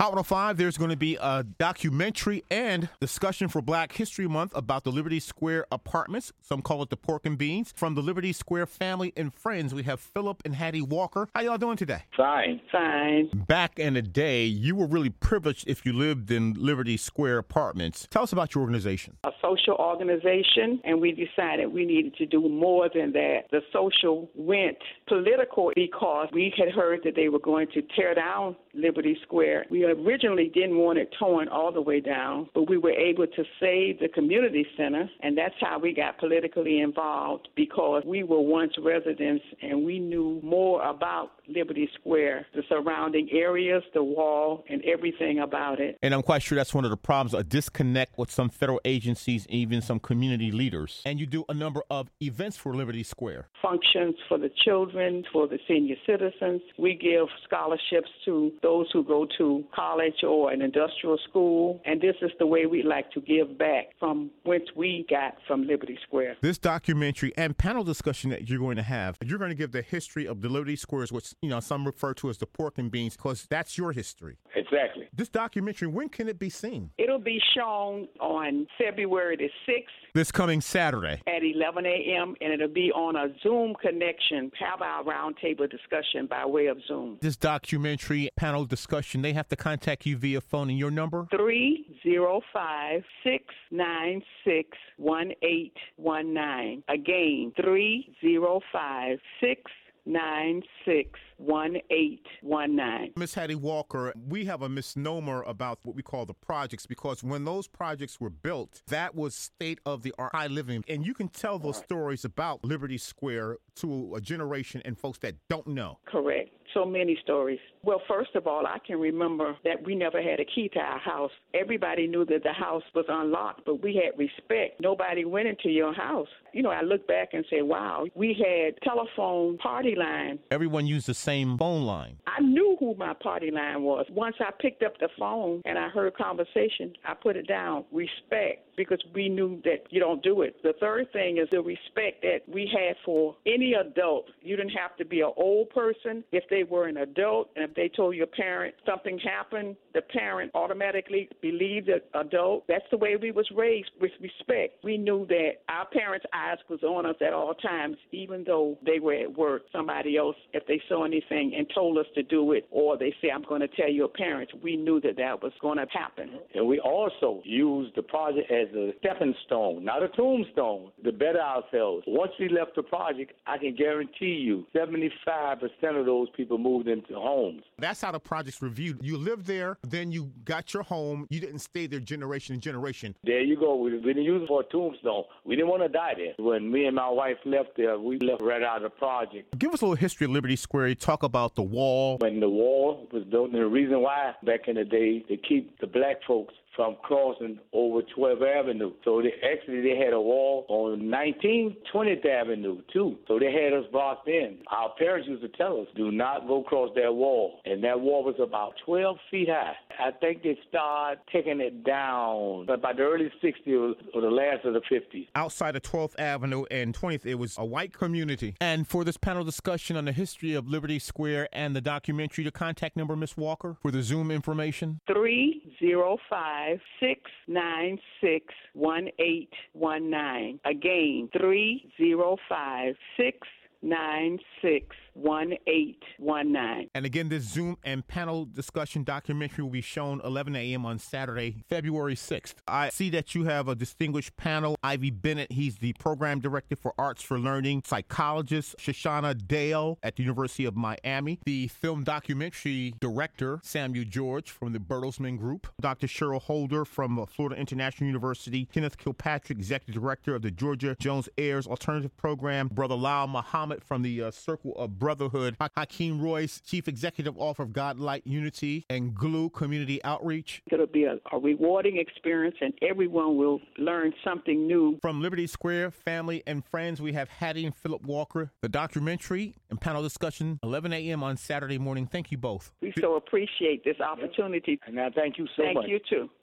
Hot 105, there's going to be a documentary and discussion for Black History Month about the Liberty Square apartments. Some call it the pork and beans. From the Liberty Square family and friends, we have Philip and Hattie Walker. How y'all doing today? Fine. Fine. Back in the day, you were really privileged if you lived in Liberty Square apartments. Tell us about your organization. A social organization, and we decided we needed to do more than that. The social went political because we had heard that they were going to tear down Liberty Square. We originally didn't want it torn all the way down, but we were able to save the community center, and that's how we got politically involved because we were once residents and we knew more about Liberty Square, the surrounding areas, the wall, and everything about it. And I'm quite sure that's one of the problems a disconnect with some federal agencies, even some community leaders. And you do a number of events for Liberty Square. Functions for the children, for the senior citizens. We give scholarships to those who go to college or an industrial school. And this is the way we like to give back from whence we got from Liberty Square. This documentary and panel discussion that you're going to have, you're going to give the history of the Liberty Squares, which you know some refer to as the pork and beans, because that's your history. Exactly. This documentary, when can it be seen? It'll be shown on February the 6th This coming Saturday. at 11 a.m. and it'll be on a Zoom connection. Have our roundtable discussion by way of Zoom. This documentary panel discussion, they have to contact you via phone and your number? 305 696 1819. Again, 305 696 1819. Miss Hattie Walker, we have a misnomer about what we call the projects because when those projects were built, that was state of the art high living. And you can tell those stories about Liberty Square to a generation and folks that don't know. Correct. So many stories. Well, first of all, I can remember that we never had a key to our house. Everybody knew that the house was unlocked, but we had respect. Nobody went into your house. You know, I look back and say, wow, we had telephone party line. Everyone used the same phone line. I knew who my party line was. Once I picked up the phone and I heard conversation, I put it down. Respect, because we knew that you don't do it. The third thing is the respect that we had for any adult. You didn't have to be an old person. If they were an adult and if they told your parent something happened, the parent automatically believed the adult. That's the way we was raised with respect. We knew that our parents' eyes was on us at all times, even though they were at work. Somebody else, if they saw anything and told us to do it, or they say, I'm going to tell your parents, we knew that that was going to happen. And we also use the project as a stepping stone, not a tombstone, to better ourselves. Once we left the project, I can guarantee you 75% of those people moved into homes. That's how the project's reviewed. You lived there, then you got your home. You didn't stay there generation to generation. There you go. We, we didn't use it for a tombstone. We didn't want to die there. When me and my wife left there, we left right out of the project. Give us a little history of Liberty Square. You talk about the wall. When the wall was built, and the reason why back in the day, to keep the black folks from crossing over 12th Avenue. So they actually they had a wall on 19 20th Avenue too. So they had us boxed in. Our parents used to tell us, do not go across that wall. And that wall was about 12 feet high. I think they started taking it down by the early 60s or the last of the 50s. outside of 12th Avenue and 20th. It was a white community. And for this panel discussion on the history of Liberty Square and the documentary, the contact number, Miss Walker, for the Zoom information. 305 696 1819. Again, 305 696 1819. And again, this Zoom and panel discussion documentary will be shown 11 a.m. on Saturday, February 6th. I see that you have a distinguished panel. Ivy Bennett, he's the program director for Arts for Learning, psychologist Shoshana Dale at the University of Miami, the film documentary director Samuel George from the Bertelsmann Group, Dr. Cheryl Holder from Florida International University, Kenneth Kilpatrick, executive director of the Georgia Jones Ayers Alternative Program, Brother Lyle Muhammad from the uh, Circle of Brotherhood, Ha- Hakeem Royce, chief executive officer of Godlight Unity and Glue Community Outreach. It'll be a, a rewarding experience, and everyone will learn something new. From Liberty Square, family and friends, we have Hattie and Philip Walker, the documentary and panel discussion, 11 a.m. on Saturday morning. Thank you both. We so appreciate this opportunity. And I thank you so Thank much. you, too.